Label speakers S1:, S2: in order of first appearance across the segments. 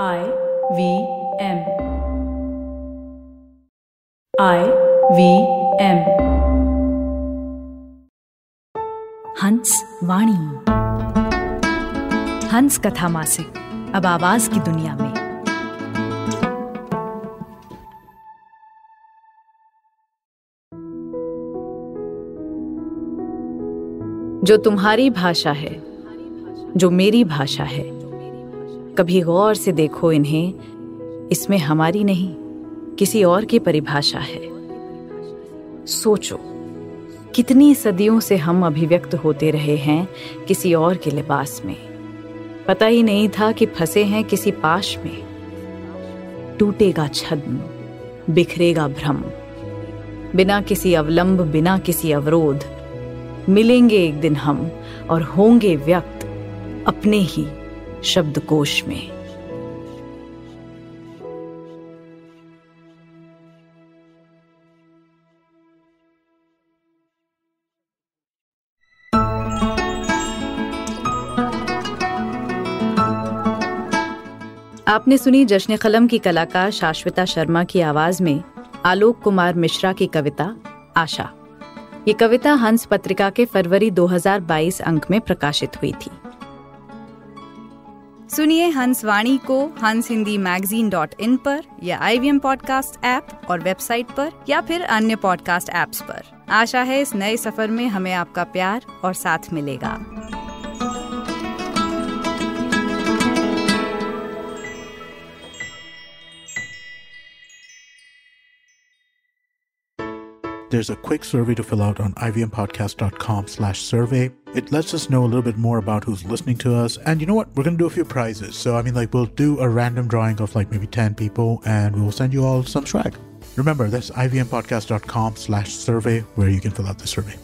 S1: I V M I V M
S2: Hans Vani. Hans कथा मासिक, अब आवाज़ की दुनिया में। जो तुम्हारी भाषा है, जो मेरी भाषा है कभी गौर से देखो इन्हें। इसमें हमारी नहीं, किसी और की परिभाषा है। सोचो, कितनी सदियों से हम अभिव्यक्त होते रहे हैं किसी और के लिबास में। पता ही नहीं था कि फंसे हैं किसी पाश में। टूटेगा छद्म, बिखरेगा भ्रम। बिना किसी अवलंब, बिना किसी अवरोध, मिलेंगे एक दिन हम और होंगे व्यक्त अपने ही। शब्दकोश में। आपने सुनी जश्न कलम की कलाकार शाश्विता शर्मा की आवाज़ में आलोक कुमार मिश्रा की कविता, आशा। ये कविता हंस पत्रिका के फरवरी 2022 अंक में प्रकाशित हुई थी। सुनिए हंस वाणी को हंस हिंदी मैगजीन डॉट इन पर या आई वी पॉडकास्ट ऐप और वेबसाइट पर या फिर अन्य पॉडकास्ट ऐप्स पर। आशा है इस नए सफ़र में हमें आपका प्यार और साथ मिलेगा।
S3: There's a quick survey to fill out on ivmpodcast.com slash survey. It lets us know a little bit more about who's listening to us. And you know what? We're going to do a few prizes. So, I mean, like, we'll do a random drawing of like maybe 10 people and we'll send you all some swag. Remember, that's ivmpodcast.com slash survey where you can fill out the survey.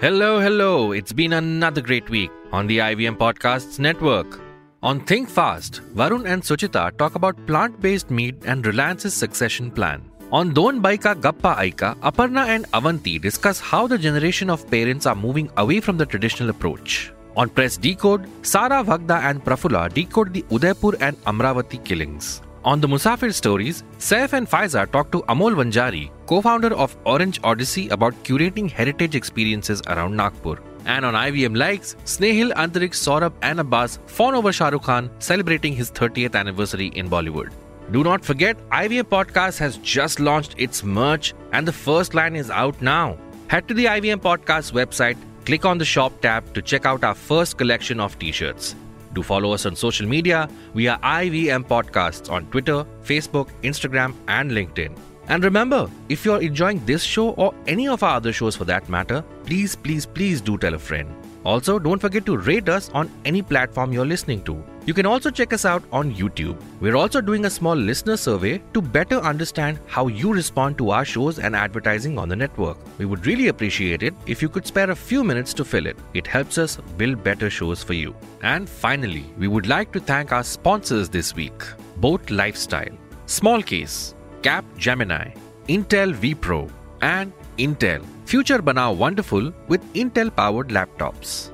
S4: Hello, hello. It's been another great week on the IVM Podcasts Network. On Think Fast, Varun and Suchita talk about plant based meat and Reliance's succession plan. On Don Baika Gappa Aika, Aparna and Avanti discuss how the generation of parents are moving away from the traditional approach. On Press Decode, Sara Vagda and Prafula decode the Udaipur and Amravati killings. On the Musafir stories, Saif and Faiza talk to Amol Vanjari, co-founder of Orange Odyssey about curating heritage experiences around Nagpur. And on IVM Likes, Snehil, Antarik, Saurabh and Abbas fawn over Shah Rukh Khan celebrating his 30th anniversary in Bollywood. Do not forget, IVM Podcast has just launched its merch and the first line is out now. Head to the IVM Podcast website, click on the shop tab to check out our first collection of t shirts. Do follow us on social media. We are IVM Podcasts on Twitter, Facebook, Instagram, and LinkedIn. And remember, if you're enjoying this show or any of our other shows for that matter, please, please, please do tell a friend. Also, don't forget to rate us on any platform you're listening to. You can also check us out on YouTube. We're also doing a small listener survey to better understand how you respond to our shows and advertising on the network. We would really appreciate it if you could spare a few minutes to fill it. It helps us build better shows for you. And finally, we would like to thank our sponsors this week Boat Lifestyle, smallcase, Cap Gemini, Intel vPro, and Intel. Future Banao Wonderful with Intel powered laptops.